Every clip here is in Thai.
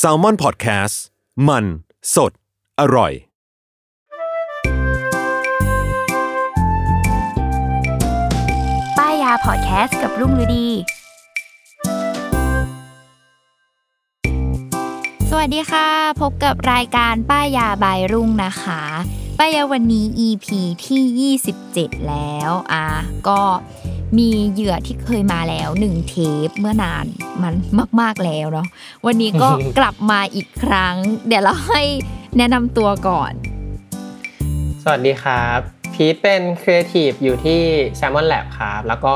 S a l ม o n PODCAST มัน สด อร่อย ป้ายยาพอดแคสต์กับรุ่งฤดี สวัสดีค่ะ พบกับรายการป้ายยาบายรุ่งนะคะ ป้ายยาวันนี้ EP ที่ 27 แล้วอะก็มีเหยื่อที่เคยมาแล้วหนึ่งเทปเมื่อนานมันมาก ๆแล้วเนาะวันนี้ก็กลับมาอีกครั้ง เดี๋ยวเราให้แนะนำตัวก่อน สวัสดีครับ พีทเป็นครีเอทีฟอยู่ที่ Salmon Lab ครับ แล้วก็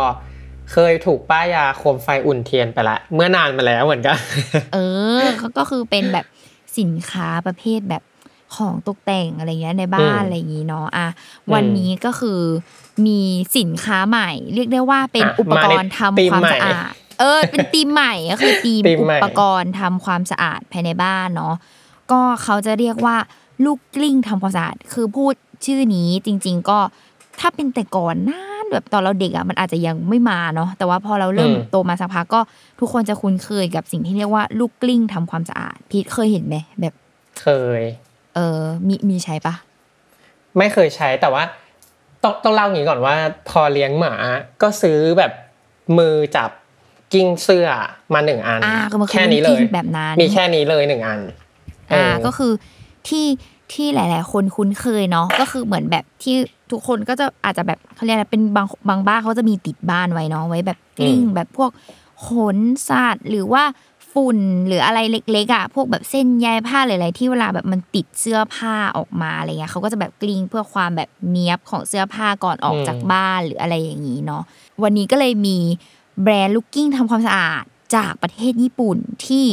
เคยถูกป้ายยาโคมไฟอุ่นเทียนไปละ เมื่อนานมาแล้วเหมือนกัน เออเขาก็คือเป็นแบบสินค้าประเภทแบบ ของตกแต่งอะไรเงี้ยในบ้านอืมอะไรอย่างงี้เนาะอะวันนี้ก็คือมีสินค้าใหม่ เรียกได้ว่าเป็นอะอุปกรณ์มาในทำธีมความใหม่สะอาด เออ เป็นธีมใหม่ก็คือธีมธีมอุใหม่ปกรณ์ทำความสะอาดภายในบ้านเนาะก็เขาจะเรียกว่าลูกกลิ้งทำความสะอาดคือพูดชื่อนี้จริง ๆ ก็ถ้าเป็นแต่ก่อนนานแบบตอนเราเด็กอะมันอาจจะยังไม่มาเนาะแต่ว่าพอเราเริ่มอืมโตมาสักพักก็ทุกคนจะคุ้นเคยกับสิ่งที่เรียกว่าลูกกลิ้งทำความสะอาดพีทเคยเห็นไหมแบบ เคย เออมีมีใช้ปะไม่เคยใช้แต่ว่า ต้องต้องเล่าอย่างนี้ก่อนว่า พอเลี้ยงหมาก็ซื้อแบบมือจับกิ้งเสื้อมาหนึ่งอันอ่าก็มันคือแค่นี้เลลูกยกลิ้งแบบนั้นมีแค่นี้เลยหนึ่งอัน อ่าเก็คือที่ที่หลาย ๆ คนคุ้นเคยเนาะก็คือเหมือนแบบที่ทุกคนก็จะอาจจะแบบเขาเรียกอะไรเป็นบางบางบ้านเขาจะมีติดบ้านไว้เนาะไว้แบบกลิ้งอืมแบบพวกขนสัตว์หรือว่า ฝุ่นหรืออะไรเล็กๆอะพวกแบบเส้นใยผ้าหลายๆที่เวลาแบบมันติดเสื้อผ้าออกมาอะไรเงี้ยเขาก็จะแบบกลิ้งเพื่อความแบบเนี้ยบของเสื้อผ้าก่อนออกจากบ้านหรืออะไรอย่างนี้เนาะวันนี้ก็เลยมีแบรนด์ลูกกิ้งทำความสะอาดจากประเทศญี่ปุ่นที่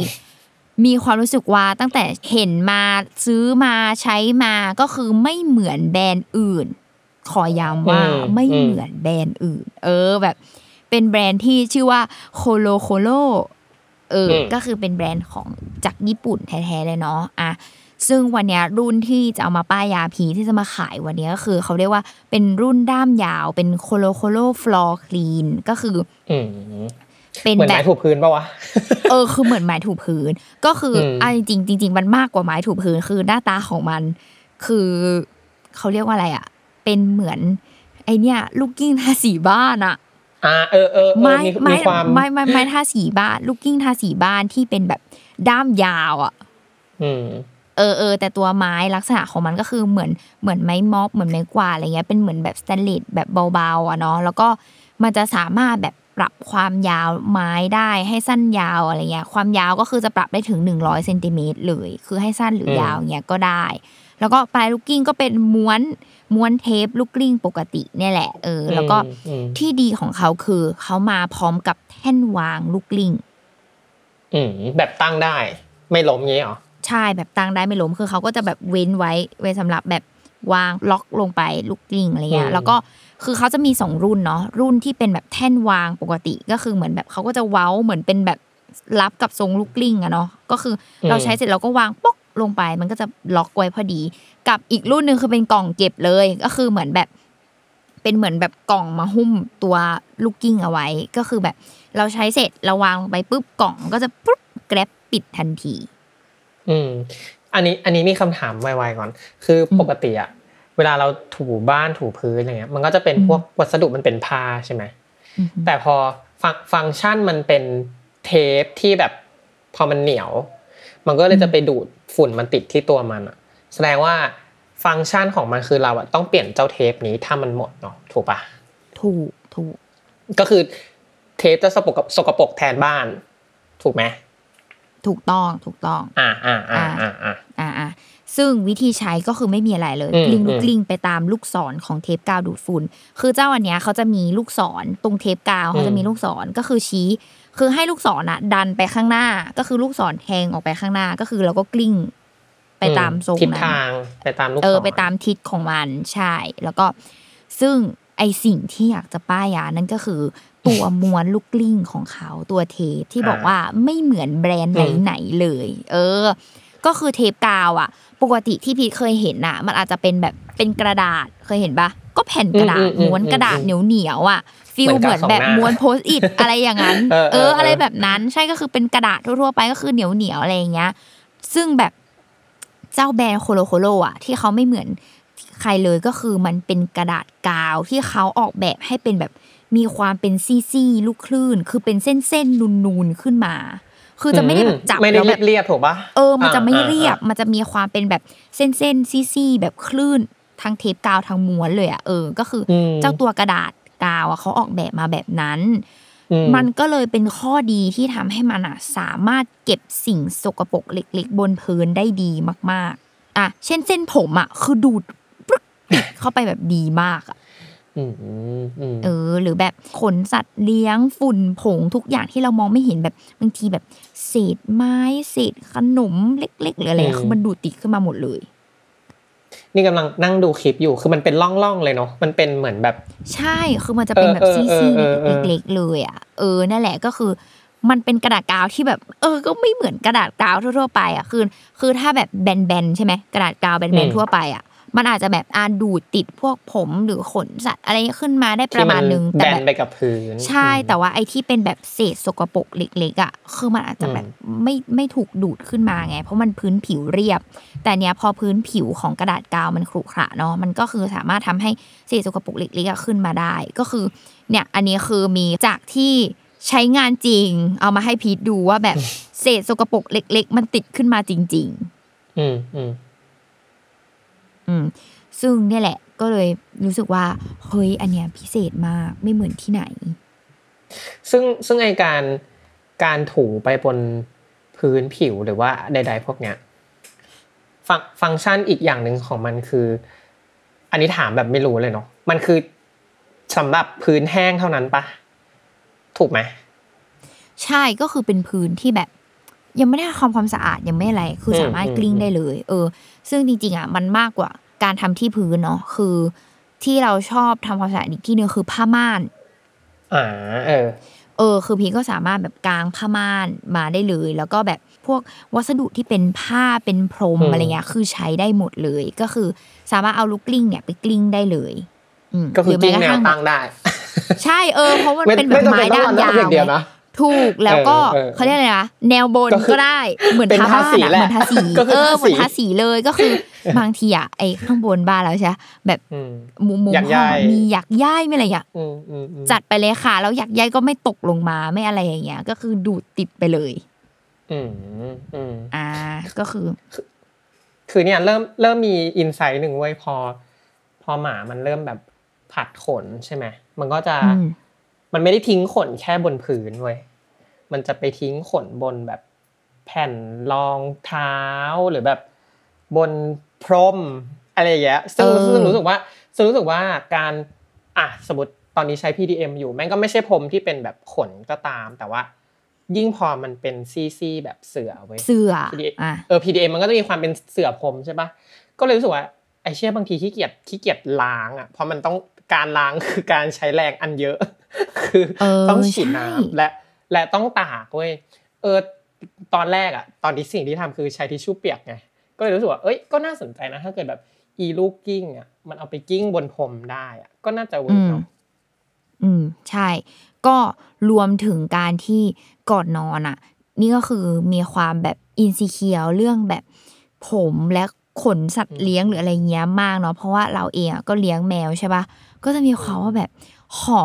มีความรู้สึกว่าตั้งแต่เห็นมาซื้อมาใช้มาก็คือไม่เหมือนแบรนด์อื่น ขอย้ำว่าอืมไม่อืมเหมือนแบรนด์อื่น เออแบบ เป็นแบรนด์ที่ชื่อว่า COLOCOLO เอออืมก็คือเป็นแบรนด์ของจากญี่ปุ่นแท้ๆเลยเนาะอะซึ่งวันเนี้ยรุ่นที่จะเอามาป้ายยาผีที่จะมาขายวันเนี้ยก็คือเขาเรียกว่าเป็นรุ่นด้ามยาวเป็น COLOCOLO Floor Clean ก็คืออืมเป็นเหมือนแบบไม้บถูพื้นปะวะเออคือเหมือนไม้ถูพื้น ก็คืออืมอะจริงๆจริงๆมันมากกว่าไม้ถูพื้นคือหน้าตาของมัน คือเขาเรียกว่าอะไรอะ เป็นเหมือน ไอเนี้ยลูกกิ้งทาสีบ้านอะ อ่าเออเออเออไม้มีไม้มีความไม้ไม้ไม้ทาสีบ้าน ลูกกิ้งทาสีบ้านที่เป็นแบบด้ามยาวอะอืมเออเออแต่ตัวไม้ลักษณะของมันก็คือเหมือนเหมือนไม้ม็อบเหมือนไม้กวาดอะไรเงี้ยเป็นเหมือนแบบสแตนเลสแบบเบาๆอะเนาะแล้วก็มันจะสามารถแบบปรับความยาวไม้ได้ให้สั้นยาวอะไรเงี้ยความยาวก็คือจะปรับได้ถึง100เซนติเมตรเลย คือให้สั้นหรืออมยาวเงี้ยก็ได้ แล้วก็ปลายลูกกิ้งก็เป็นม้วนม้วนเทปลูกกลิ้งปกติเนี่ยแหละเออ แล้วก็อืมที่ดีของเขาคือเขามาพร้อมกับแท่นวางลูกกลิ้งอืมแบบตั้งได้ ไม่ล้มงี้เหรอใช่แบบตั้งได้ไม่ล้มคือเขาก็จะแบบเว้นไว้ไว้สำหรับแบบวางล็อกลงไปลูกกลิ้งอะไรเงี้อืยมแล้วก็คือเขาจะมีสองรุ่นเนาะรุ่นที่เป็นแบบแท่นวางปกติก็คือเหมือนแบบเขาก็จะเว้าเหมือนเป็นแบบรับกับทรงลูกกลิ้งอะเนาะก็คืออเราใช้เสร็จเราก็วางป๊อก ลงไป มันก็จะล็อกไว้พอดี กับอีกรุ่นหนึ่งคือเป็นกล่องเก็บเลย ก็คือเหมือนแบบ เป็นเหมือนแบบกล่องมาหุ้มตัวลูกกิ้งเอาไว้ ก็คือแบบ เราใช้เสร็จเราวางลงไปปุ๊บกล่องก็จะปุ๊บแกร็บปิดทันที อืม อันนี้อันนี้มีคำถามไวๆก่อน คือปกติอะเวลาเราถูบ้านถูพื้นอะไรเงี้ย มันก็จะเป็นอืมพวกวัสดุมันเป็นผ้าใช่ไหมอือฮึแต่พอฟังฟังก์ชันมันเป็นเทปที่แบบพอมันเหนียว มันก็เลยจะไปดูดฝุ่นมันติดที่ตัวมันอะแสดงว่าฟังก์ชันของมันคือเราอะต้องเปลี่ยนเจ้าเทปนี้ถ้ามันหมดเนาะถูกปะถูกถูกก็คือเทปจะสกปรกสกปรกแทนบ้าน ถูกไหมถูกต้องถูกต้อง อ่าอ่าอ่าอ่าอ่าอ่าอ่าซึ่งวิธีใช้ก็คือไม่มีอะไรเลยอืมกลิ้งลูอืกมกลิ้งไปตามลูกศรของเทปกาวดูดฝุ่นคือเจ้าอันเนี้ยเขาจะมีลูกศรตรงเทปกาวเขาจะมีลูกศรก็คือชี้ คือให้ลูกศรอะดันไปข้างหน้า ก็คือลูกศรแทงออกไปข้างหน้าก็คือเราก็กลิ้งไปตามทรงทิศนั้นทางไปตามลูกเออศรไปตามทิศของมันใช่ แล้วก็ซึ่งไอสิ่งที่อยากจะป้ายยานั่นก็คือ ตัวม้วนลูกกลิ้งของเขาตัวเทปที่บอกว่าไม่เหมือนแบรนด์ไหนๆเลย เออ ก็คือเทปกาวอะปกติที่พีทเคยเห็นน่ะมันอาจจะเป็นแบบเป็นกระดาษเคยเห็นปะ ก็แผ่นกระดาษม้วนกระดาษเหนียวเหนียวๆอะ feel เหมือนแบบม้วน Post-it อะไรอย่างนั้น เออ อะไรแบบนั้นใช่ก็คือเป็นกระดาษทั่วๆไปก็คือเหนียวเหนียวๆอะไรอย่างเงี้ย ซึ่งแบบเจ้าแบรนด์ COLOCOLO อะที่เขาไม่เหมือนใครเลยก็คือมันเป็นกระดาษกาวที่เขาออกแบบให้เป็นแบบมีความเป็นซี่ๆลูกคลื่น คือเป็นเส้นๆนูนๆขึ้นมา คือจะไม่ได้แบบจับไม่ได้แล้วแบบเรียบๆถูกปะเออ มันจะไม่อ่าเรียบอ่ามันจะมีความเป็นแบบเส้นๆซี่ๆแบบคลื่น ทางเทปกาวทางม้วนเลยอะเออ ก็คืออมเจ้าตัวกระดาษกาวอะเขาออกแบบมาแบบนั้นอืมันก็เลยเป็นข้อดีที่ทำให้มันอะสามารถเก็บสิ่งสกปรกเล็ก ๆ บนพื้นได้ดีมาก ๆ อะ เช่นเส้นผมอะคือดูดปึ๊กติดเข้าไปแบบดีมากอะอืมอืมอืมเออ หรือแบบขนสัตว์เลี้ยงฝุ่นผงทุกอย่างที่เรามองไม่เห็นแบบบางทีแบบเศษไม้เศษขนมเล็กๆหรืออะไรคือมันดูดติดขึ้นมาหมดเลย นี่กำลังนั่งดูคลิปอยู่คือมันเป็นร่องๆเลยเนาะมันเป็นเหมือนแบบ ใช่คือมันจะเป็นแบบเออซี่เออเออเออๆเล็กๆเลยอะเออนั่นแหละก็คือมันเป็นกระดาษกาวที่แบบ เออ ก็ไม่เหมือนกระดาษกาวทั่วๆไปอะคือคือถ้าแบบแบนๆใช่ไหมกระดาษกาวแบนๆทั่วไปอะ มันอาจจะแบบอาดูดติดพวกผมหรือขนสัตว์อะไรขึ้นมาได้ประมาณนึงแบแต่แบนบไปกับพื้นใช่แต่ว่าไอ้ที่เป็นแบบเศษสกปรกเล็กๆอะคือมันอาจจะแบบไม่ไม่ถูกดูดขึ้นมาไง เพราะมันพื้นผิวเรียบ แต่เนี้ยพอพื้นผิวของกระดาษกาวมันขรุขระเนาะมันก็คือสามารถทำให้เศษสกปรกเล็กๆอะขึ้นมาได้ ก็คือเนี่ยอันนี้คือมีจากที่ใช้งานจริง เอามาให้พีทดูว่าแบบเศษสกปรกเล็ก ๆ มันติดขึ้นมาจริงอืมอืมๆ อืมซึ่งเนี่ยแหละก็เลยรู้สึกว่าเฮ้ยอันเนี้ยพิเศษมากไม่เหมือนที่ไหน ซึ่งซึ่งไอการการถูไปบนพื้นผิวหรือว่าใด ๆ พวกเนี้ยฟังฟังก์ชันอีกอย่างหนึ่งของมันคือ อันนี้ถามแบบไม่รู้เลยเนาะมันคือสำหรับพื้นแห้งเท่านั้นปะถูกไหมใช่ก็คือเป็นพื้นที่แบบ ยังไม่ได้ทำความสะอาดยังไม่อะไร คือสามารถอืมกลิ้งได้เลย เออ ซึ่งจริงๆอะมันมากกว่าการทำที่พื้นเนาะคือ ที่เราชอบทำความสะอาดอีกที่หนึ่งคือผ้าม่านอ่าเออ เออ คือพีก็สามารถแบบกางผ้าม่านมาได้เลย แล้วก็แบบพวกวัสดุที่เป็นผ้าเป็นพรมอืมอะไรเงี้ยคือใช้ได้หมดเลย ก็คือสามารถเอาลูกกลิ้งเนี่ยไปกลิ้งได้เลยอืมก็คือหจริงม้แนกระวทั่งตั้งได้ ใช่เออเพราะมันไม่เป็นแบบไม่จำไม้เป็นต้องด้ามวางยาวอย่างเดียวนะ ถูกแล้วก็เออเออเขาเรียกอะไรนะแนวบนก็คือก็ได้เหมือนเป็นทาบ้านทาสีอะแหเหละมือนทาสีก็คือเออทาเหมือนสีทาสีเลยก็คือบางทีอะไอ้ข้างบนบ้านแล้วใช่ปะแบบอืมมุมมุมอยากห้องย้ายมีอยากย้ายไม่อะไรอยากอืมอืมอืมจัดไปเลยค่ะแล้วอยากย้ายก็ไม่ตกลงมาไม่อะไรอย่างเงี้ย ก็คือดูดติดไปเลย อืมอืมอ่าก็คือ คือเนี่ยเริ่มเริ่มมีอินไซต์หนึ่งเว้ยพอ พอหมามันเริ่มแบบผัดขนใช่ไหมมันก็จะอืมมันไม่ได้ทิ้งขนแค่บนพื้นเว้ย มันจะไปทิ้งขนบนแบบแผ่นรองเท้าหรือแบบบนพรมอะไรอย่างเงี้ยซึ่งเออซึ่งรู้สึกว่าซึ่งรู้สึกว่าการอะสมมติตอนนี้ใช้ PDM อยู่แม่งก็ไม่ใช่พรมที่เป็นแบบขนก็ตาม แต่ว่ายิ่งพอมันเป็นซี่ๆแบบเสือเว้ยเสื้อ PDA อะเออ PDM มันก็จะมีความเป็นเสือพรมใช่ปะก็เลยรู้สึกว่าไอเชี่ยบางทีขี้เกียจขี้เกียจล้างอะเพราะมันต้องการล้างคือการใช้แรงอันเยอะ คือเออต้องฉีดใช่น้ำและ และต้องตากเว้ยเออตอนแรกอะตอนที่สิ่งที่ทำคือใช้ทิชชู่เปียกไงก็เลยรู้สึกว่าเอ้ยก็น่าสนใจนะถ้าเกิดแบบอีลูกกลิ้งอะมันเอาไปกลิ้งบนพรมได้อะก็น่าจะ work เนาะอืมใช่ ก็รวมถึงการที่ก่อนนอนอะนี่ก็คือมีความแบบ insecure เรื่องแบบผมและขนสัตว์เลี้ยงหรืออะไรเงี้ยมากเนาะเพราะว่าเราเองอะก็เลี้ยงแมวใช่ปะก็จะมีความว่าแบบขอ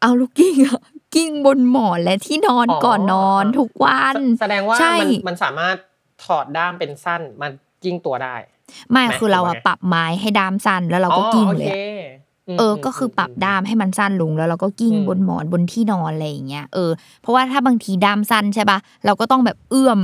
เอาลูกกลิ้งอะ กลิ้งบนหมอนและที่นอนอ๋อก่อนนอนทุกวัน แสดงว่าใช่มันมันสามารถถอดด้ามเป็นสั้นมันกลิ้งตัวได้ ไม่ไหมคือเราหรืออะว่าไงปรับไม้ให้ด้ามสั้นแล้วเราก็กลิ้งอ๋อเลยโออะคมเออ ก็คือปรับด้ามให้มันสั้นลงแล้วเราก็กลิ้งอืมบนหมอนบนที่นอนอะไรอย่างเงี้ย เออ เพราะว่าถ้าบางทีด้ามสั้นใช่ปะเราก็ต้องแบบเอื้อมม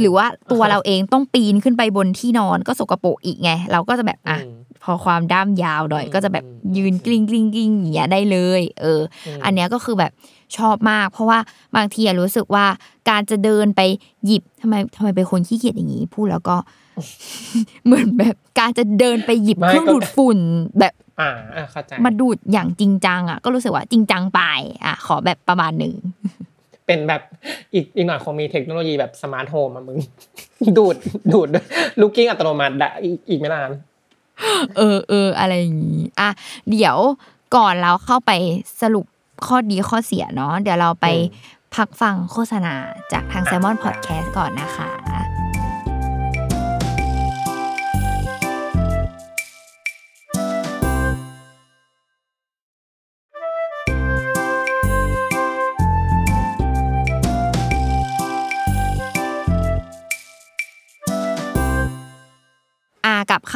หรือว่าตัวเราเองต้องปีนขึ้นไปบนที่นอนก็สกปรกอีกไง เราก็จะแบบอะอืมพอความด้ามยาวหน่อยอืมก็จะแบบอืมยืนกลิ้งกลิ้งกลิ้งอย่างเงี้ยได้เลย เอออมอันเนี้ยก็คือแบบชอบมาก เพราะว่าบางทีอะรู้สึกว่าการจะเดินไปหยิบทำไมทำไมเป็นคนขี้เกียจอย่างนี้พูดแล้วก็เหมือนแบบการจะเดินไปหยิบไม่เครื่องก็ดูดฝุ่นแบบอ่าอ่าเข้าใจมาดูดอย่างจริงจังอะก็รู้สึกว่าจริงจังไปอะขอแบบประมาณหนึ่ง เป็นแบบอีกอีกหน่อยคงมีเทคโนโลยีแบบ smart home อะมึง ดูดดูดลูกกลิ้งอัตโนมัติได้อีกอีกไม่นานเออเอออะไรอย่างนี้อะเดี๋ยวก่อนเราเข้าไปสรุปข้อดีข้อเสียเนาะเดี๋ยวเราไปอืมพักฟังโฆษณาจากทางอะ Salmon Podcast ก่อนนะคะ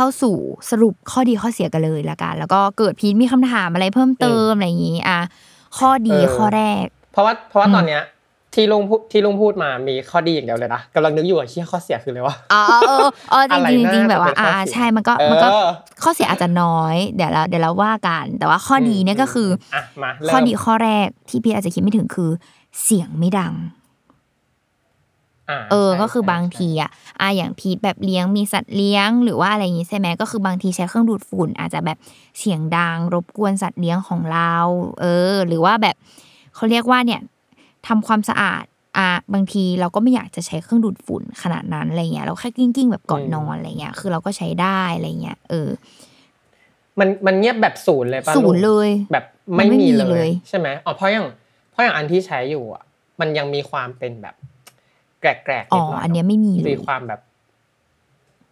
เข้าสู่สรุปข้อดีข้อเสียกันเลยละกัน แล้วก็เกิดพีทมีคำถามอะไรเพิ่มเติมอะไรอย่างนี้อะข้อดีเออข้อแรก เพราะว่าเพราะว่าอืมตอนเนี้ยที่ลุงพูดที่ลุงพูดมามีข้อดีอย่างเดียวเลยนะกำลังนึกอยู่ว่าเชี่ยข้อเสียคืออะไรวะอ๋อเออเออเออจอะไรริงๆจริงๆน่าแบบว่าจะเป็นข้ออ่าเสียใช่มันก็เออมันก็ข้อเสียอาจจะน้อยเดี๋ยวเราเดี๋ยวเราว่ากัน แต่ว่าข้อดีเนี่ยก็คือออะมาเริ่มข้อดีข้อแรกที่พี่อาจจะคิดไม่ถึงคือ เสียงไม่ดังา เออใช่ก็คือบางใช่ทีอะอะอย่างพีทแบบเลี้ยงมีสัตว์เลี้ยง หรือว่าอะไรอย่างงี้ใช่ไหมก็คือบางทีใช้เครื่องดูดฝุ่น อาจจะแบบเสียงดังรบกวนสัตว์เลี้ยงของเรา เออ หรือว่าแบบเขาเรียกว่าเนี่ยทำความสะอาดอะบางทีเราก็ไม่อยากจะใช้เครื่องดูดฝุ่นขนาดนั้นอะไรเงี้ยเราแค่กิ้งๆแบบก่อนนอนอะไรเงี้ยคือเราก็ใช้ได้อะไรเงี้ยเออ มันมันเงียบแบบศูนย์เลยป่ะศูนย์งเลยแบบไม่มันไม่มีมีเลเลยยใช่ไหมอ๋อเพราะอย่างเพราะอย่างอันที่ใช้อยู่อะ มันยังมีความเป็นแบบ แกรกๆอ๋นิอดหน่อยอันเนี้ยไม่มีเลมียความแบบ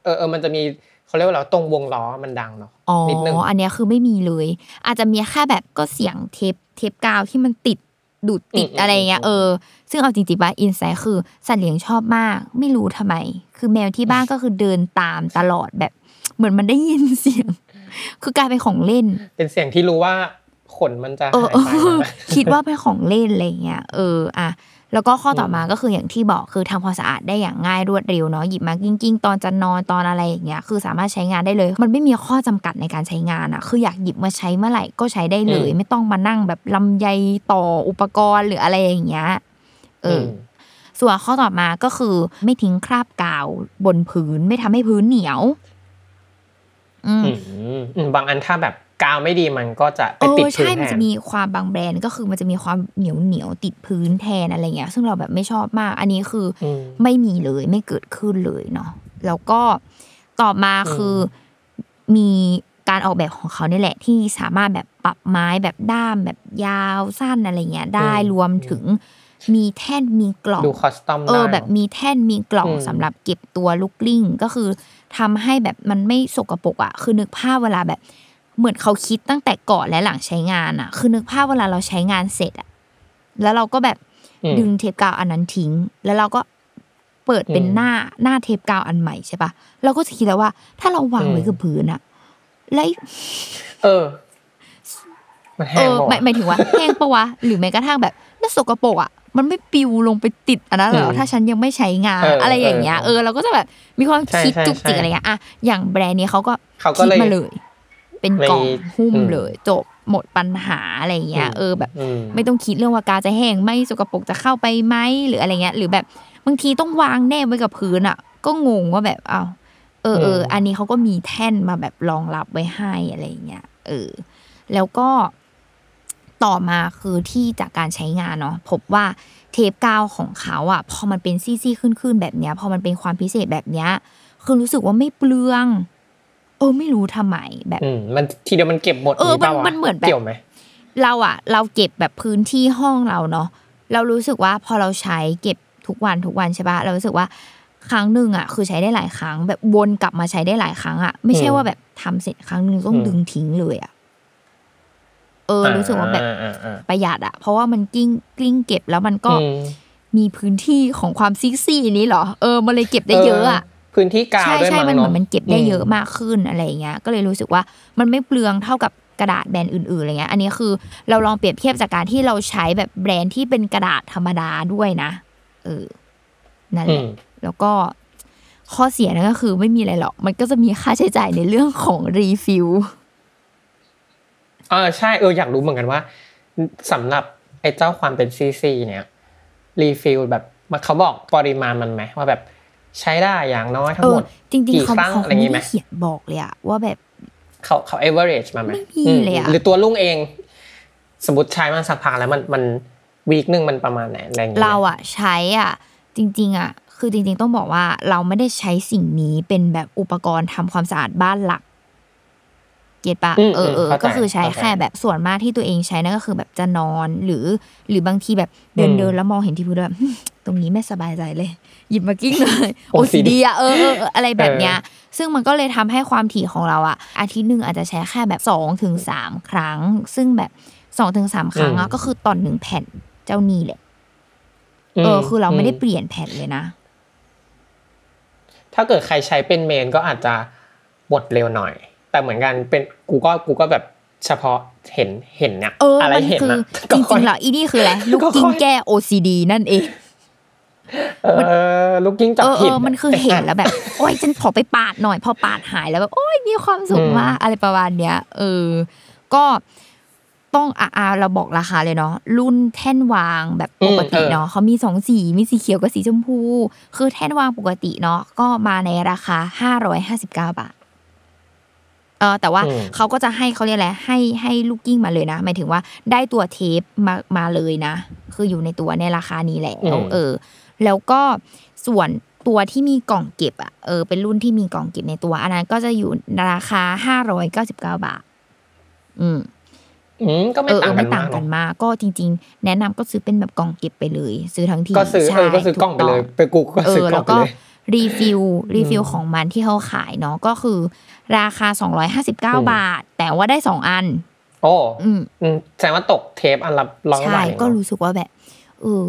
เออเออมันจะมีเขาเรียกว่าอะไรตรงวงล้อมันดังเนาะอ๋อนิดนึงอันเนี้ยคือไม่มีเลย อาจจะมีแค่แบบก็เสียงเทปเทปกาวที่มันติดดูดติดอืมอืมอะไรเงี้ยอืมเออ ซึ่งเอาจริงๆป่ะอินไซต์คือสัตว์เลี้ยงชอบมาก ไม่รู้ทำไม คือแมวที่บ้านก็คือเดินตามตลอดแบบ เหมือนมันได้ยินเสียง คือกลายเป็นของเล่น เป็นเสียงที่รู้ว่าขนมันจะเออหายไปเออนะคิดว่าเป็นของเล่นอะไรเงี้ยเออ อะ แล้วก็ข้อต่อมาก็คืออย่างที่บอกคือทำความสะอาดได้อย่างง่ายรวดเร็วเนาะหยิบมากิ้งๆตอนจะนอนตอนอะไรอย่างเงี้ยคือสามารถใช้งานได้เลย มันไม่มีข้อจำกัดในการใช้งานอะคืออยากหยิบมาใช้เมื่อไหร่ก็ใช้ได้เลย ไม่ต้องมานั่งแบบลำไยต่ออุปกรณ์หรืออะไรอย่างเงี้ยเอออส่วนข้อต่อมาก็คือไม่ทิ้งคราบกาวบนพื้นไม่ทำให้พื้นเหนียว อืมอืมอืมบางอันถ้าแบบ กาวไม่ดีมันก็จะไปเอติดอพื้ใช่นมันแทจะนมีความบางแบรนด์ก็คือมันจะมีความเหนียวเหนียวๆติดพื้นแทนอะไรเงี้ย ซึ่งเราแบบไม่ชอบมาก อันนี้คืออมไม่มีเลยไม่เกิดขึ้นเลยเนาะแล้วก็ต่อมาคืออมีการออกแบบของเขาเนี่ยแหละ ที่สามารถแบบปรับไม้แบบด้ามแบบยาวสั้นอะไรเงี้ยได้อืมรวมถึงมีแท่นมีกล่องดูคอสตอมเอได้อแบบมีแท่นมีกล่องอืมสำหรับเก็บตัวลูกกลิ้งก็คือทำให้แบบมันไม่สกปรกอะคือนึกภาพเวลาแบบ เหมือนเขาคิดตั้งแต่ก่อนและหลังใช้งานอะ คือนึกภาพเวลาเราใช้งานเสร็จอะแล้วเราก็แบบอืมดึงเทปกาวอันนั้นทิ้ง แล้วเราก็เปิดเป็นอืมหน้าหน้าเทปกาวอันใหม่ใช่ปะเราก็จะคิดแล้วว่า ถ้าเราวางไว้อืมกับพื้นอะแล้วไอ้เออมันเอแห้งอปะหมายหมายถึงว่าแห้งปะวะหรือแม้กระทั่งแบบแล้วสกปรกอะมันไม่ปิวลงไปติดอันนั้นเหรออืมถ้าฉันยังไม่ใช้งานเออออะไรอย่างเงี้ยเอเอออเราก็จะแบบมีความใช่คิดใช่จุกจิกใช่อะไรเงี้ยอะอย่างแบรนด์นี้เขาก็เขาก็คิดเลยมาเลย เป็นกล่องมีหุ้มอืมเลยจบหมดปัญหาอะไรเงี้ยอืมเออแบบอืมไม่ต้องคิดเรื่องว่ากาจะแห้งไหม่สกปรกจะเข้าไปไหมหรืออะไรเงี้ย หรือแบบบางทีต้องวางแนบไว้กับพื้นอะ ก็งงว่าแบบอ้าวเออเอออืมอันนี้เขาก็มีแท่นมาแบบรองรับไว้ให้อะไรเงี้ยเออ แล้วก็ต่อมาคือที่จากการใช้งานเนาะพบว่าเทปกาวของเขาอะ พอมันเป็นซี่ๆขึ้นๆแบบเนี้ย พอมันเป็นความพิเศษแบบเนี้ยคือรู้สึกว่าไม่เปลือง เออไม่รู้ทำไมแบบอืมมันทีเดียวมันเก็บหมดเออปะวะมันมันเหมือนแบบเกี่ยวไหมเราอะเราเก็บแบบพื้นที่ห้องเราเนาะเรารู้สึกว่าพอเราใช้เก็บทุกวันทุกวันใช่ปะเรารู้สึกว่าครั้งหนึ่งอะคือใช้ได้หลายครั้ง แบบวนกลับมาใช้ได้หลายครั้งอะไม่ใช่อืมว่าแบบทำเสร็จครั้งหนึ่งต้องอืมดึงทิ้งเลยอะเออ รู้สึกว่าแบบอ่าอ่าอ่าประหยัดอะเพราะว่ามันกลิ้งกลิ้งเก็บแล้วมันก็อืมมีพื้นที่ของความซี่ซี่นี้เหรอเออมันเลยเก็บได้เยอะอะ พื้นที่กาวใช่ด้วยใช่มั้งมันเหมือนเนาะมันเก็บได้เยอะมากขึ้นอะไรอย่างเงี้ยก็เลยรู้สึกว่ามันไม่เปลืองเท่ากับกระดาษแบรนด์อื่นๆอะไรเงี้ยอันนี้คือเราลองเปรียบเทียบจากการที่เราใช้แบบแบรนด์ที่เป็นกระดาษธรรมดาด้วยนะเออนั่นแหอืละมแล้วก็ข้อเสียนั่นก็คือไม่มีอะไรหรอก มันก็จะมีค่าใช้จ่ายในเรื่องของ refillเออใช่เอออยากรู้เหมือนกันว่าสำหรับไอ้เจ้าความเป็นซีซีเนี่ยรีฟิลแบบมันเขาบอกปริมาณมันไหมว่าแบบ ใช้ได้อย่างน้อยทั้เองหมอดจริงกี่ๆเขาครั้งเขาอะไรอย่างงี้ไม่ไหมได้เขียนบอกเลยอะว่าแบบเขาเขา average มาไหมไม่มีอืเลยอะหรือตัวลุงเอง สมมติใช้มาสักพักแล้วมันมันวีคหนึ่งมันประมาณไหนอะไรอย่างเงี้ยเราอะใช้อะจริง ๆอะคือจริง ๆ ต้องบอกว่าเราไม่ได้ใช้สิ่งนี้เป็นแบบอุปกรณ์ทำความสะอาดบ้านหลัก เก็ตปะอืมเออเออเข้าใจก็คือใช้เข้าใจแค่แบบส่วนมากที่ตัวเองใช้นั่นก็คือแบบจะนอนหรือ หรือบางทีแบบเดินอืมเดินแล้วมองเห็นที่พื้นแบบตรงนี้ไม่สบายใจเลย หยิบมากิ้งเลยโอ้โอซี OCD ดีอะเออเออเอออะไรแบบเนี้ยซึ่งมันก็เลยทำให้ความถี่ของเราอะอาทิตย์หนึ่งอาจจะใช้แค่แบบสองถึงสามครั้ง ซึ่งแบบสองถึงสามครั้งอะก็คือตอนหนึ่งแผ่นเจ้านี่แหละเออ คือเราไม่ได้เปลี่ยนแผ่นเลยนะ ถ้าเกิดใครใช้เป็นเมนก็อาจจะหมดเร็วหน่อย แต่เหมือนกันเป็นกูก็กูก็แบบเฉพาะเห็นเห็นเนี่ยเอออะไรมันเห็นคือนะจริงๆแล้วอีนี่คืออะไรลูกก็ค่อยกิ้งแก้ OCD นั่นเองเออลูกกิ้งจับเออเอผิดอมันคือเห็นแล้วแบบ โอ๊ยฉันขอไปปาดหน่อย พอปาดหายแล้วแบบโอ๊ยมีความสุขมากอะไรประมาณเนี้ย เออ ก็ต้องอะอะเราบอกราคาเลยเนาะรุ่นแท่นวางแบบปกติเนาะเขามีสองสีมีสีเขียวกับสีชมพู คือแท่นวางปกติเนาะก็มาในราคาห้าร้อยห้าสิบเก้าบาท เออแต่ว่าอืมเขาก็จะให้เขาเรียกอะไรให้ให้ลูกกิ้งมาเลยนะหมายถึงว่าได้ตัวเทปมามาเลยนะ คืออยู่ในตัวในราคานี้แหละเออ แล้วก็ส่วนตัวที่มีกล่องเก็บอะเออเป็นรุ่นที่มีกล่องเก็บในตัว อันนั้นก็จะอยู่ราคาห้าร้อยเก้าสิบเก้าบาท อืมอืมก็เอไม่อเอต่างอกัไม่นต่างมากกันเนอะมากก็จริง ๆ แนะนำก็ซื้อเป็นแบบกล่องเก็บไปเลย ซื้อทั้งทีก็ซื้อใช่เออก็ซื้อกล่องไปเลยถูต้ไปกูก็เอซื้ออกล่แล้องวไปก็เลยรีฟิลรีฟิลอืมของมันที่เขาขายเนาะก็คือ ราคา 259บอืมาท แต่ว่าได้สองอัน โอ้อืมอืมแสดงว่าตกเทปอันละร้อยกว่าใช่บาทเองก็เนอะรู้สึกว่าแบบเออ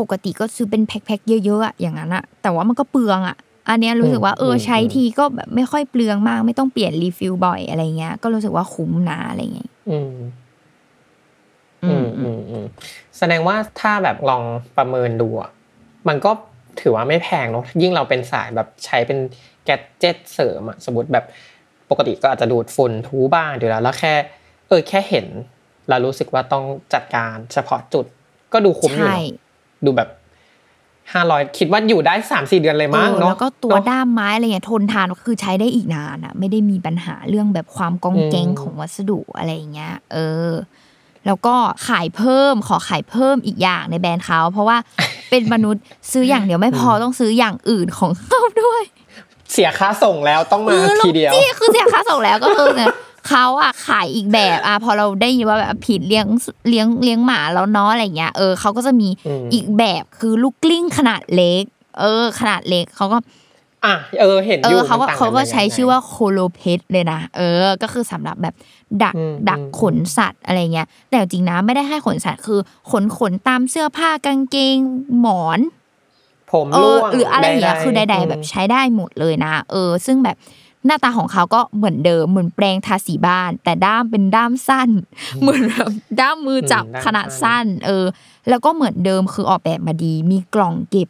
ปกติก็ซื้อเป็นแพ็คๆเยอะๆอะอย่างนั้นอะแต่ว่ามันก็เปลืองอะอันเนี้ยรู้สึกว่าเออใช้ทีก็แบบไม่ค่อยเปลืองมาก ไม่ต้องเปลี่ยนรีฟิลบ่อยอะไรเงี้ย ก็รู้สึกว่าคุ้มนะอะไรเงี้ยอืมอือืมมอืมอืมแสดงว่าถ้าแบบลองประเมินดูอะมันก็ถือว่าไม่แพงเนอะยิ่งเราเป็นสายแบบใช้เป็น แกดเจ็ตเสริมอะสมมติแบบปกติก็อาจจะดูดฝุ่นทูบ้างอยู่แล้วแล้วแค่เออแค่เห็นเรารู้สึกว่าต้องจัดการเฉพาะจุดก็ดูคุ้มอยู่ใช่เนอะดูแบบห้าร้อยคิดว่าอยู่ได้สามสี่เดือนเลยมั้งเออเนาะแล้วก็ตัวเนอะด้ามไม้อะไรเงี้ยทนทานคือใช้ได้อีกนานอะไม่ได้มีปัญหาเรื่องแบบความกองแกงอืมของวัสดุอะไรอย่างเงี้ย เออ แล้วก็ขายเพิ่มขอขายเพิ่มอีกอย่างในแบรนด์เขาเพราะว่าเป็นมนุษย์ซื้ออย่างเดียวไม่พอต้องซื้ออย่างอื่นของเขาด้วย เสียค่าส่งแล้วต้องมาเออทีเดียวจี้คือเสียค่าส่งแล้วก็คือเนี่ยเขาอะขายอีกแบบอะพอเราได้ยินว่าแบบผิดเลี้ยงเลี้ยงเลี้ยงหมาแล้วเนาะอะไรเงี้ยเออเขาก็จะมีอืมอีกแบบคือลูกกลิ้งขนาดเล็ก เออ ขนาดเล็กเขาก็อะเออเห็นเออยู่อเขาก็มันต่งนเขาก็ยังไงใช้ชื่อว่าโคโลเพสเลยนะเออ ก็คือสำหรับแบบดักอืมดักอืมขนสัตว์อะไรเงี้ยแต่จริงนะไม่ได้ให้ขนสัตว์คือขนขนตามเสื้อผ้ากางเกงหมอน ผมเอร่อวงหรืออะไรอย่างเงี้ยๆคือใดๆแบบใช้ได้หมดเลยนะ เออ ซึ่งแบบหน้าตาของเขาก็เหมือนเดิมเหมือนแปรงทาสีบ้าน แต่ด้ามเป็นด้ามสั้น เหมือนแบบด้ามมือจับอืมด้ามขนาดสั้สั้นนเออ แล้วก็เหมือนเดิมคือออกแบบมาดี มีกล่องเก็บ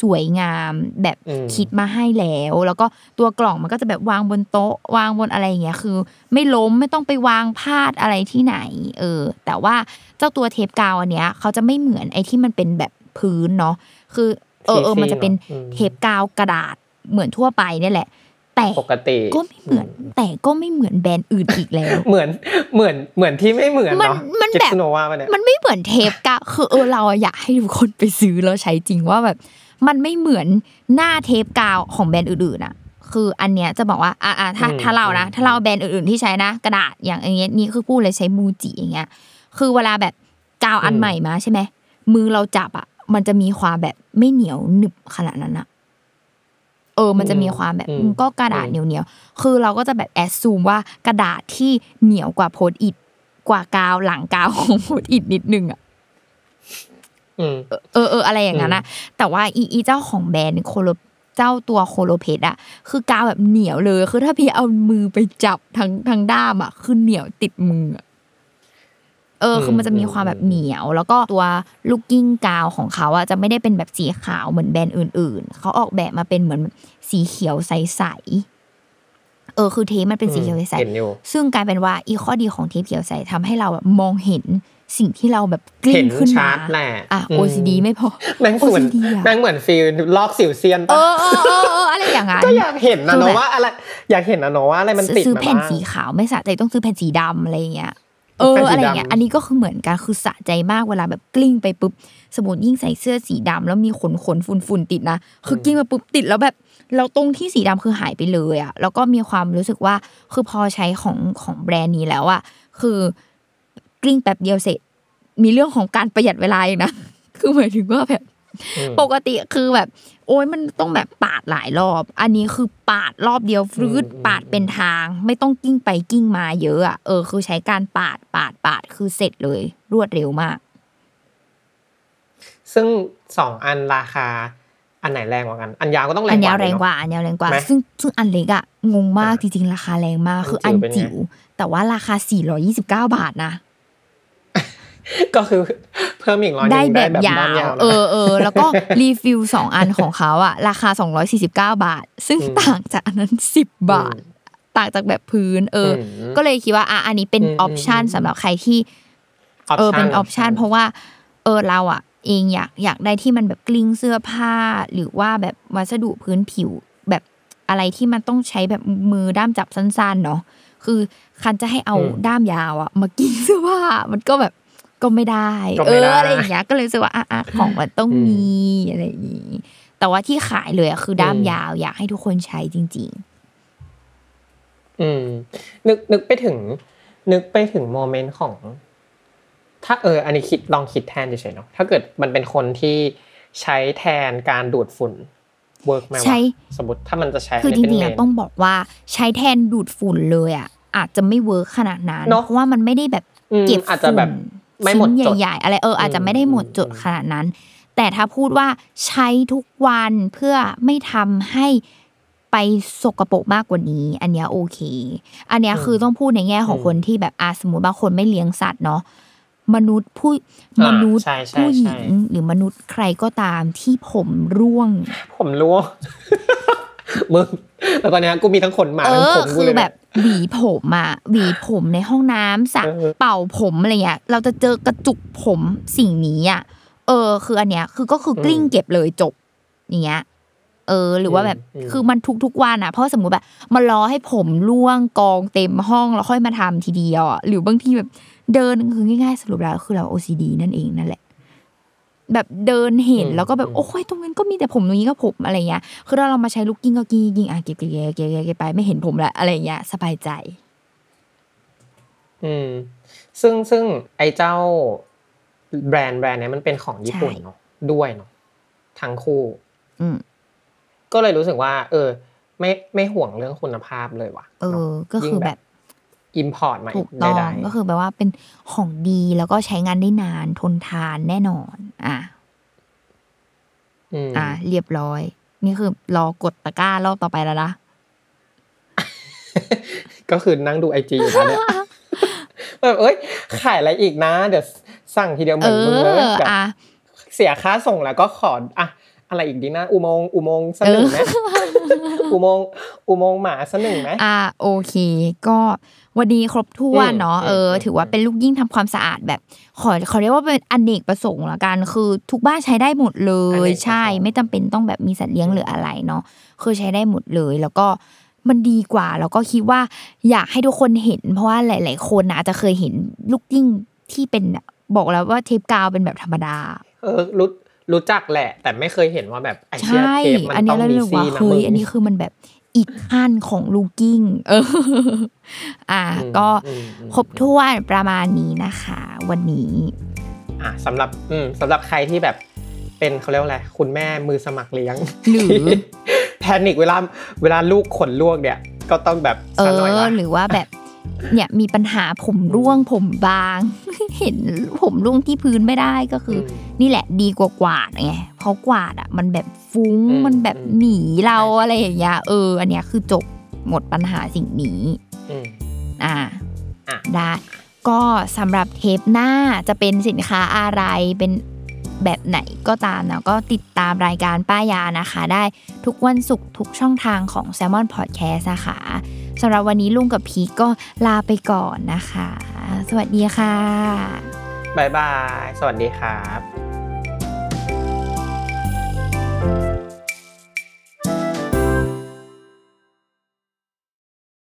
สวยงามแบบอืมคิดมาให้แล้ว แล้วก็ตัวกล่องมันก็จะแบบวางบนโต๊ะ วางบนอะไรอย่างเงี้ยคือ ไม่ล้มไม่ต้องไปวางพาดอะไรที่ไหน เออ แต่ว่าเจ้าตัวเทปกาวอันเนี้ยเขาจะไม่เหมือนไอ้ที่มันเป็นแบบพื้นเนาะคือ เออเออซีๆมันจะเป็นเนอะอืมเทปกาวกระดาษเหมือนทั่วไปเนี่ยแหละ แต่ปกติก็ไม่เหมือน แต่ก็ไม่เหมือนแบรนด์อื่นอีกแล้ว เหมือนเหมือนเหมือนที่ไม่เหมือนมันเนาะมันเก็แบบสโนวาปะเนี่ยมันไม่เหมือนเทปกาวคือเออเราอะอยากให้ทุกคนไปซื้อแล้วใช้จริงว่าแบบมันไม่เหมือนหน้าเทปกาวของแบรนด์อื่นๆอะคืออันเนี้ยจะบอกว่าอะอะถ้าอืมถ้าเรานะอืมถ้าเราแบรนด์อื่นๆที่ใช้นะ กระดาษอย่างอันเนี้ยนี่คือพูดเลยใช้มูจิอย่างเงี้ย คือเวลาแบบกาวอันใหม่มาใช่ไหมมือเราจับอะ มันจะมีความแบบไม่เหนียวหนึบขนาดนั้นอะเออ มันจะมีความแบบอืมมันก็กระดาษอืมเหนียวเหนียวๆคือเราก็จะแบบ assume ว่ากระดาษที่เหนียวกว่า Post-it กว่ากาวหลังกาวของ Post-it นิดนึงอะอืมเออเอออะไรอย่างนั้นนะแต่ว่าอีอีเจ้าของแบรนด์โคโลเจ้าตัวโคโลเพดอะคือกาวแบบเหนียวเลย คือถ้าพี่เอามือไปจับทางทางด้ามอะคือเหนียวติดมืออะ เออคือมันจะมีความแบบเหนียว แล้วก็ตัวลูกกลิ้งกาวของเขาอะจะไม่ได้เป็นแบบสีขาวเหมือนแบรนด์อื่น ๆ เขาออกแบบมาเป็นเหมือนสีเขียวใสๆเออคือเทปมันเป็นสีเขียวใสเห็นอยู่ๆซึ่งกลายเป็นว่าอีข้อดีของเทปเขียวใสทำให้เราแบบมองเห็นสิ่งที่เราแบบกลิ้เห็งนขึ้นชัมาดแหละอะอืม OCD ไม่พอแม่งเหมือน OCD อะแม่งเหมือนฟีลลอกสิวเซียนเอปะอเออเออเอออะไรอย่างนั้นก็อยากเห็นนะคือเนแบอะบว่าอะไรอยากเห็นนะเนอะว่าอะไรมันติดซื้อมาแผ่นบ้างสีขาวไม่สะใจต้องซื้อแผ่นสีดำอะไรอย่างเงี้ย เออแผ่นสีอะไรอย่างเงี้ยดำอันนี้ก็คือเหมือนกันคือสะใจมากเวลาแบบกลิ้งไปปุ๊บสมมติยิ่งใส่เสื้อสีดำแล้วมีขนขนฝุ่นฝุ่นๆติดนะคือกลิ้งมาปุ๊บติดแล้วแบบเราตรงที่สีดำคือหายไปเลยอะแล้วก็มีความรู้สึกว่าคือพอใช้ของของแบรนด์นี้แล้วอะคือกลิ้งแป๊บเดียวเสร็จ มีเรื่องของการประหยัดเวลาอีกนะคือหมายถึงว่าแบบอืม ปกติคือแบบ โอ้ยมันต้องแบบปาดหลายรอบ อันนี้คือปาดรอบเดียวฟรืดอืมปาดเป็นทาง ไม่ต้องกิ้งไปกิ้งมาเยอะอะเออ คือใช้การปาดปาดปาดคือเสร็จเลย รวดเร็วมาก ซึ่งสองอันราคา อันไหนแรงกว่ากัน อันยาวก็ต้องแรงอันกยาว่าวแรงกว่าเนอะอันยาวแรงกว่าไหมซึ่งซึ่งอันเล็กอะงงมากอ่าจริงๆราคาแรงมากคืออัอันนจิ๋วเป็นไงจิ๋วแต่ว่าราคา 429 บาทนะ ก็คือเพิ่มอีกร้อยหนึ่งได้แบบยาด้นวนะเออเออแล้วก็รีฟิลสองอันของเขาอะราคา249บาท ซึ่งอืมต่างจากอันนั้น10บาท ต่างจากแบบพื้น เอออมก็เลยคิดว่าอะอันนี้เป็นอืมออปชันอืมสำหรับใครที่ เออเป็นออปชันเพราะว่า เออเราอะเองอยากอยากได้ที่มันแบบกลิ้งเสื้อผ้า หรือว่าแบบวัสดุพื้นผิวแบบอะไรที่มันต้องใช้แบบมือด้ามจับสั้นๆเนาะคือคันจะให้เอาอืมด้ามยาวอะมากลิ้งเสื้อผ้ามันก็แบบ ก็ไม่ได้ก็เอไม่อได้อะไรอย่างเงี้ยก็เลยรู้สึกว่าอะอะของมันต้องอืมมีอะไรอย่างงี้แต่ว่าที่ขายเลยอะคือด้ามอืมยาวอยากให้ทุกคนใช้จริงอืม นึกนึกไปถึง นึกไปถึงโมเมนต์ของ ถ้าเออ อันนี้คิดลองคิดแทนเฉยๆเนาะถ้าเกิดมันเป็นคนที่ใช้แทนการดูดฝุ่นเวิร์กไหมวะใช้สมมติถ้ามันจะใช้ๆคือจนนี้ริงๆเป็อะนต้องบอกว่าใช้แทนดูดฝุ่นเลยอะอาจจะไม่เวิร์คขนาดนั้นเนอะเพราะว่ามันไม่ได้แบบอืมเก็บอาจจะแบบฝุ่น ไม่หมดชิ้นจดใหญ่ๆอะไรเอออาจจะไม่ได้หมดจดอืมขนาดนั้น แต่ถ้าพูดว่าใช้ทุกวันเพื่อไม่ทำให้ไปสกปรกมากกว่านี้ อันเนี้ยโอเค อันเนี้ยคือต้องพูดในแง่ของคนที่แบบอาสมมติบางคนไม่เลี้ยงสัตว์เนาะมนุษย์ผู้มนุษย์ใช่ใช่ผู้หญิใช่งหรือมนุษย์ใครก็ตามที่ผมร่วง ผมร่วง มึงแล้วตอนเนี้ยกูมีทั้งขนหมาเอทั้งอผมกูคือเลยแบเนี่ยบหวีผมอะหวีผมในห้องน้ำสระเออเป่าผมอะไรเงี้ยเราจะเจอกระจุกผมสิ่งนี้อะเออ คืออันเนี้ยคือก็คือกลิ้งเก็บเลยจบอย่างเงี้ยเออ หรือว่าแบบอืมคือมันทุกๆวันอะเพราะสมมุติแบบมารอให้ผมร่วงกองเต็มห้องแล้วค่อยมาทำทีเดียวอะหรือบางทีแบบเดินคือง่ายๆสรุปแล้วคือเรา OCD นั่นเองนั่นแหละ แบบเดินเห็นแล้วก็แบบโอ้ยตรงนั้นก็มีแต่ผมตรงนี้ก็ผมอะไรเงี้ยคือถ้าเรามาใช้ลูกกิ้งก็กิ้งกิ้งอะเก็บเก็บเก็บเก็บเก็บเก็บไปไม่เห็นผมละอะไรเงี้ยสบายใจ อืม ซึ่งซึ่งไอ้เจ้าแบรนด์แบรนด์เนี้ยมันเป็นของญี่ปุ่นใช่เนาะด้วยเนาะทั้งคู่ อืมก็เลยรู้สึกว่า เออ ไม่ไม่ห่วงเรื่องคุณภาพเลยว่ะเออ ก็คือแบบ import มาถูอีกกต้องได้ก็คือแปลว่าเป็นของดีแล้วก็ใช้งานได้นานทนทานแน่นอน อะอืมอะเรียบร้อย นี่คือรอกดตะกร้ารอบต่อไปแล้วนะก็คือนั่งดูไอจีอยู่นะเนี่ยแบบเอ้ยขายอะไรอีกนะ เดี๋ยวสั่งทีเดียวเหมืเออนมึงเลยอแบบอะเสียค่าส่งแล้วก็ขออะ อะไรอีกดีนะ อุโมงค์อุโมงค์สักหนึ่งไหมอุโมงค์อุโมงค์หมาสักหนึ่งไหมอะโอเค ก็วันนี้ครบถ้วนเนาะอืมเอออมถือว่าเป็นลูกยิ่งทำความสะอาดแบบ ขอเขาเรียกว่าเป็นอเนกประสงค์ละกันคือทุกบ้านใช้ได้หมดเลอเนกประสงค์ยใช่ ไม่จำเป็นต้องแบบมีสัตว์เลี้ยงหรืออะไรเนาะคือใช้ได้หมดเลยแล้วก็มันดีกว่าแล้วก็คิดว่าอยากให้ทุกคนเห็น เพราะว่าหลาย ๆ คนนะอาจจะเคยเห็นลูกยิ่งที่เป็นบอกแล้วว่าเทปกาวเป็นแบบธรรมดา เออรู้ รู้จักแหละ แต่ไม่เคยเห็นว่าแบบไอเชียใช่เทปมันอันต้นี้องเรามีเรียกซีว่านะเฮ้มึยงอันนี้คือมันแบบอีกขั้นของลูกิ้งเอออะอืมก็อืมอืมครบถ้วนประมาณนี้นะคะ วันนี้อะสำหรับอืมสำหรับใครที่แบบเป็นเขาเรียกว่าอะไรคุณแม่มือสมัครเลี้ยงหรือที่แพนิคเวลาเวลาลูกขนลวกเนี่ย ก็ต้องแบบเอซะหน่อยอละหรือว่าแบบ เนี่ยมีปัญหาผมร่วงผมบาง เห็นผมร่วงที่พื้นไม่ได้ก็คืออมนี่แหละดีกว่ากวาดไงเพราะกวาดอะมันแบบฟุ้งอืมมันแบบอืมหนีเราใช่อะไรอย่างเงี้ยเออ อันเนี้ยคือจบหมดปัญหาสิ่งนี้อืมอ่าอะได้ก็สำหรับเทปหน้าจะเป็นสินค้าอะไรเป็นแบบไหนก็ตามนะก็ติดตามรายการป้ายานะคะ ได้ทุกวันศุกร์ทุกช่องทางของ s ซ l m o n Podcast นะคะ สำหรับวันนี้ลุงกับพีก็ลาไปก่อนนะคะ สวัสดีค่ะบายบาย สวัสดีครับ